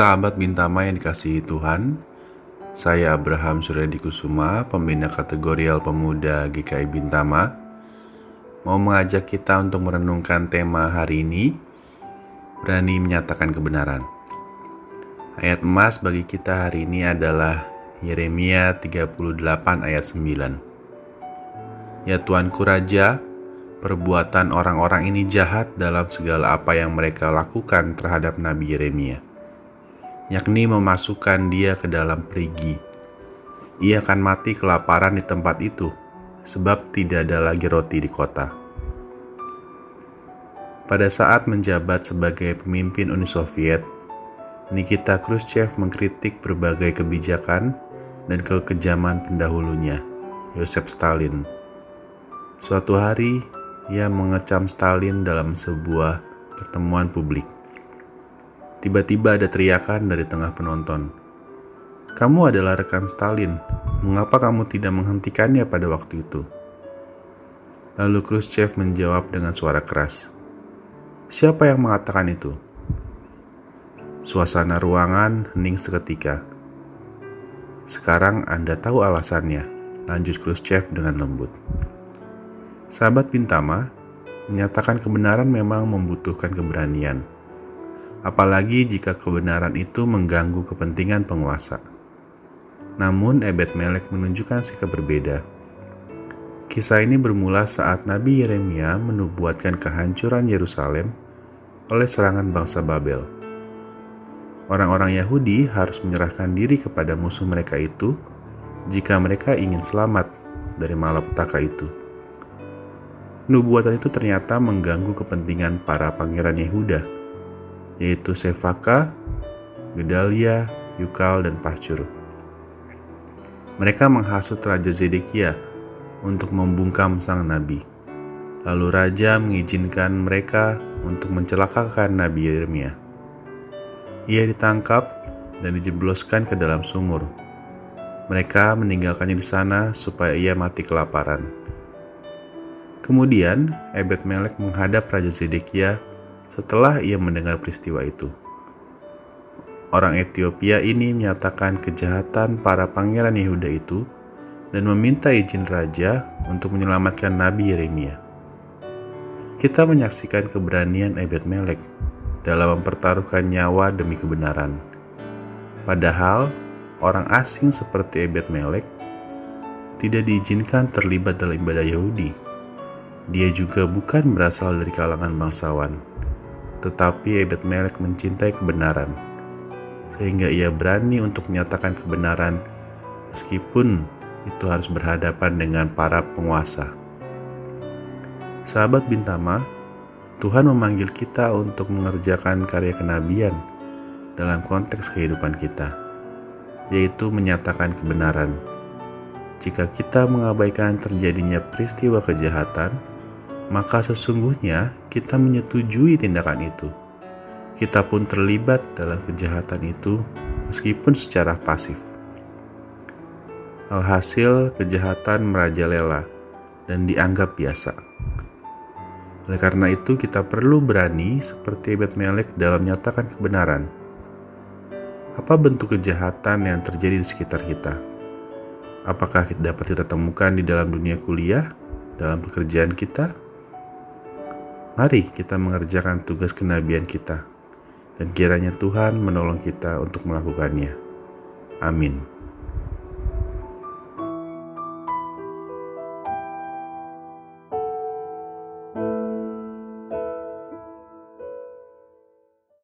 Sahabat Bintama yang dikasihi Tuhan, saya Abraham Suryadi Kusuma, pembina kategorial pemuda GKI Bintama, mau mengajak kita untuk merenungkan tema hari ini, berani menyatakan kebenaran. Ayat emas bagi kita hari ini adalah Yeremia 38 ayat 9. Ya Tuanku Raja, perbuatan orang-orang ini jahat dalam segala apa yang mereka lakukan terhadap Nabi Yeremia yakni memasukkan dia ke dalam perigi. Ia akan mati kelaparan di tempat itu, sebab tidak ada lagi roti di kota. Pada saat menjabat sebagai pemimpin Uni Soviet, Nikita Khrushchev mengkritik berbagai kebijakan dan kekejaman pendahulunya, Yosef Stalin. Suatu hari, ia mengecam Stalin dalam sebuah pertemuan publik. Tiba-tiba ada teriakan dari tengah penonton. Kamu adalah rekan Stalin. Mengapa kamu tidak menghentikannya pada waktu itu? Lalu Khrushchev menjawab dengan suara keras. Siapa yang mengatakan itu? Suasana ruangan hening seketika. Sekarang Anda tahu alasannya, lanjut Khrushchev dengan lembut. Sahabat Bintama menyatakan kebenaran memang membutuhkan keberanian apalagi jika kebenaran itu mengganggu kepentingan penguasa. Namun, Ebed Melek menunjukkan sikap berbeda. Kisah ini bermula saat Nabi Yeremia menubuatkan kehancuran Yerusalem oleh serangan bangsa Babel. Orang-orang Yahudi harus menyerahkan diri kepada musuh mereka itu jika mereka ingin selamat dari malapetaka itu. Nubuatan itu ternyata mengganggu kepentingan para pangeran Yehuda yaitu Sefaka, Gedalia, Yukal, dan Pacur. Mereka menghasut Raja Zedekia untuk membungkam sang nabi. Lalu raja mengizinkan mereka untuk mencelakakan Nabi Yeremia. Ia ditangkap dan dijebloskan ke dalam sumur. Mereka meninggalkannya di sana supaya ia mati kelaparan. Kemudian, Ebed Melek menghadap Raja Zedekia setelah ia mendengar peristiwa itu. Orang Ethiopia ini menyatakan kejahatan para pangeran Yehuda itu dan meminta izin raja untuk menyelamatkan Nabi Yeremia. Kita menyaksikan keberanian Ebed Melek dalam mempertaruhkan nyawa demi kebenaran. Padahal, orang asing seperti Ebed Melek tidak diizinkan terlibat dalam ibadah Yahudi. Dia juga bukan berasal dari kalangan bangsawan tetapi Ebed Melek mencintai kebenaran, sehingga ia berani untuk menyatakan kebenaran meskipun itu harus berhadapan dengan para penguasa. Sahabat Bintama, Tuhan memanggil kita untuk mengerjakan karya kenabian dalam konteks kehidupan kita, yaitu menyatakan kebenaran. Jika kita mengabaikan terjadinya peristiwa kejahatan, maka sesungguhnya kita menyetujui tindakan itu. Kita pun terlibat dalam kejahatan itu, meskipun secara pasif. Alhasil, kejahatan merajalela dan dianggap biasa. Oleh karena itu, kita perlu berani, seperti Bet Melek, dalam menyatakan kebenaran. Apa bentuk kejahatan yang terjadi di sekitar kita? Apakah kita dapat kita temukan di dalam dunia kuliah, dalam pekerjaan kita, Mari kita mengerjakan tugas kenabian kita, dan kiranya Tuhan menolong kita untuk melakukannya. Amin.